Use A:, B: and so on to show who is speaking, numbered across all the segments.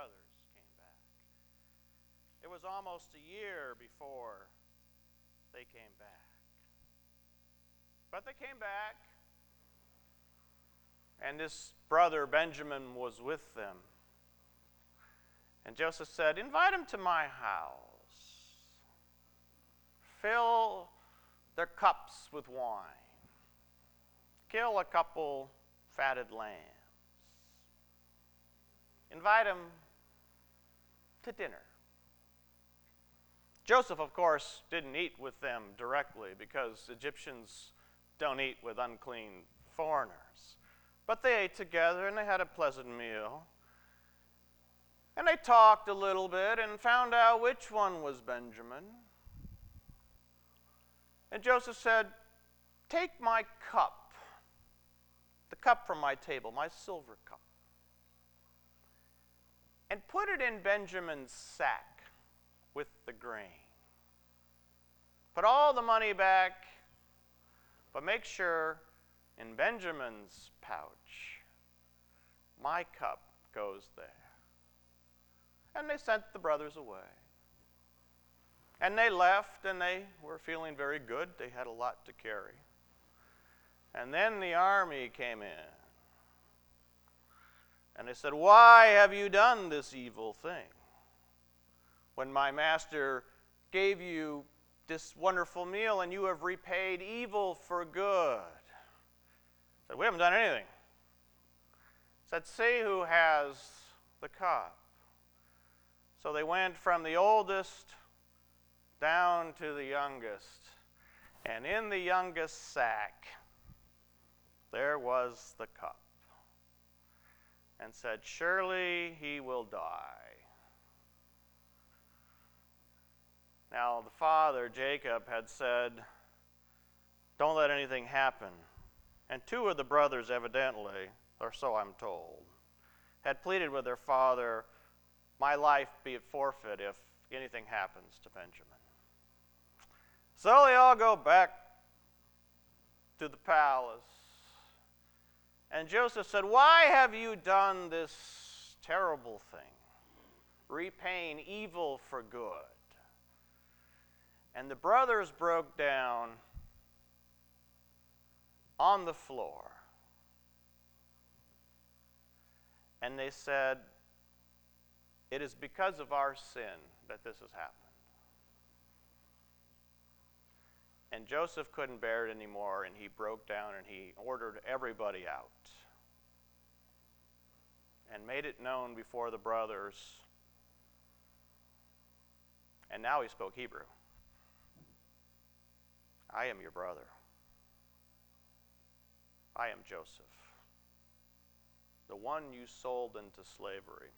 A: brothers came back. It was almost a year before they came back. But they came back, and this brother Benjamin was with them. And Joseph said, Invite him to my house. Fill their cups with wine. Kill a couple fatted lambs. Invite him to dinner. Joseph, of course, didn't eat with them directly because Egyptians don't eat with unclean foreigners. But they ate together and they had a pleasant meal. And they talked a little bit and found out which one was Benjamin. And Joseph said, Take my cup, the cup from my table, my silver cup, and put it in Benjamin's sack with the grain. Put all the money back, but make sure in Benjamin's pouch, my cup goes there. And they sent the brothers away. And they left, and they were feeling very good. They had a lot to carry. And then the army came in. And they said, Why have you done this evil thing? When my master gave you this wonderful meal and you have repaid evil for good. Said, We haven't done anything. Said, See who has the cup. So they went from the oldest down to the youngest. And in the youngest sack, there was the cup. And said, Surely he will die. Now, the father, Jacob, had said, Don't let anything happen. And two of the brothers, evidently, or so I'm told, had pleaded with their father, My life be at forfeit if anything happens to Benjamin. So they all go back to the palace. And Joseph said, Why have you done this terrible thing? Repaying evil for good. And the brothers broke down on the floor. And they said, It is because of our sin that this has happened. And Joseph couldn't bear it anymore, and he broke down and he ordered everybody out and made it known before the brothers. And now he spoke Hebrew. I am your brother. I am Joseph, the one you sold into slavery.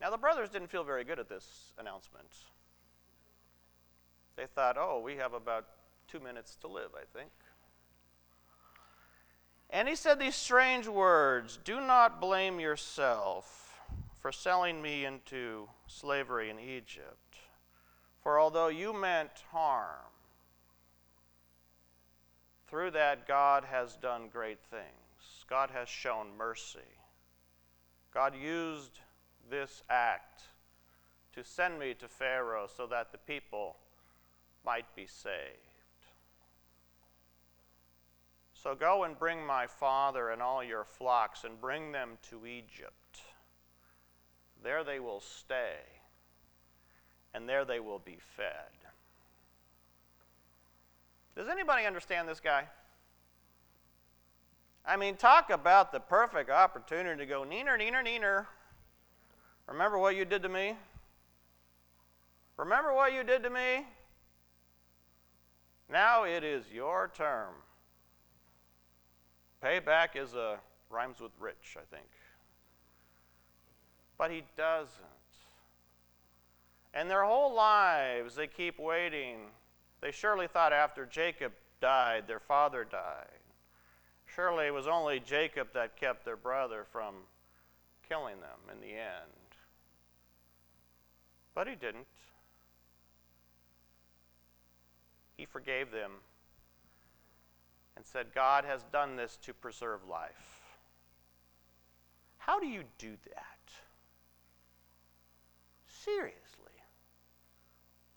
A: Now, the brothers didn't feel very good at this announcement. They thought, oh, we have about two minutes to live, I think. And he said these strange words Do not blame yourself for selling me into slavery in Egypt. For although you meant harm, through that God has done great things. God has shown mercy. God used this act to send me to Pharaoh so that the people might be saved. So go and bring my father and all your flocks and bring them to Egypt. There they will stay, and there they will be fed. Does anybody understand this guy? I mean, talk about the perfect opportunity to go neener, neener, neener. Remember what you did to me? Remember what you did to me? Now it is your term. Payback is a rhymes with rich, I think. But he doesn't. And their whole lives they keep waiting. They surely thought after Jacob died, their father died. Surely it was only Jacob that kept their brother from killing them in the end. But he didn't. He forgave them and said, God has done this to preserve life. How do you do that? Seriously.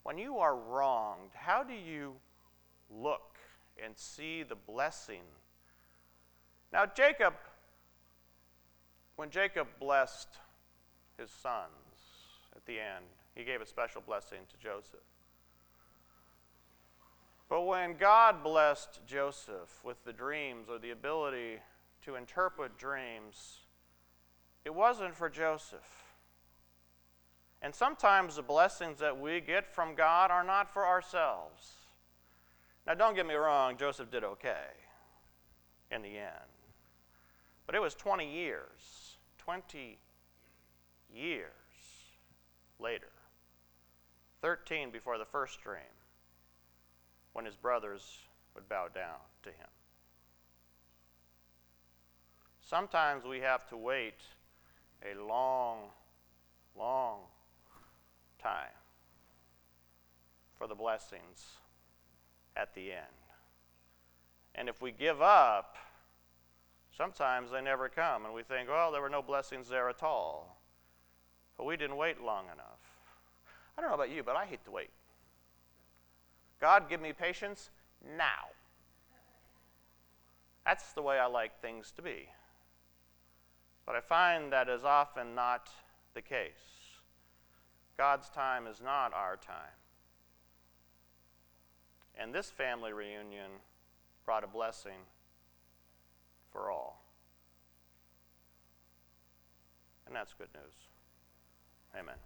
A: When you are wronged, how do you look and see the blessing? Now, Jacob, when Jacob blessed his sons at the end, he gave a special blessing to Joseph. But when God blessed Joseph with the dreams or the ability to interpret dreams, it wasn't for Joseph. And sometimes the blessings that we get from God are not for ourselves. Now, don't get me wrong, Joseph did okay in the end. But it was 20 years, 20 years later, 13 before the first dream when his brothers would bow down to him. Sometimes we have to wait a long, long time for the blessings at the end. And if we give up, sometimes they never come, and we think, well, there were no blessings there at all. But we didn't wait long enough. I don't know about you, but I hate to wait. God, give me patience now. That's the way I like things to be. But I find that is often not the case. God's time is not our time. And this family reunion brought a blessing for all. And that's good news. Amen.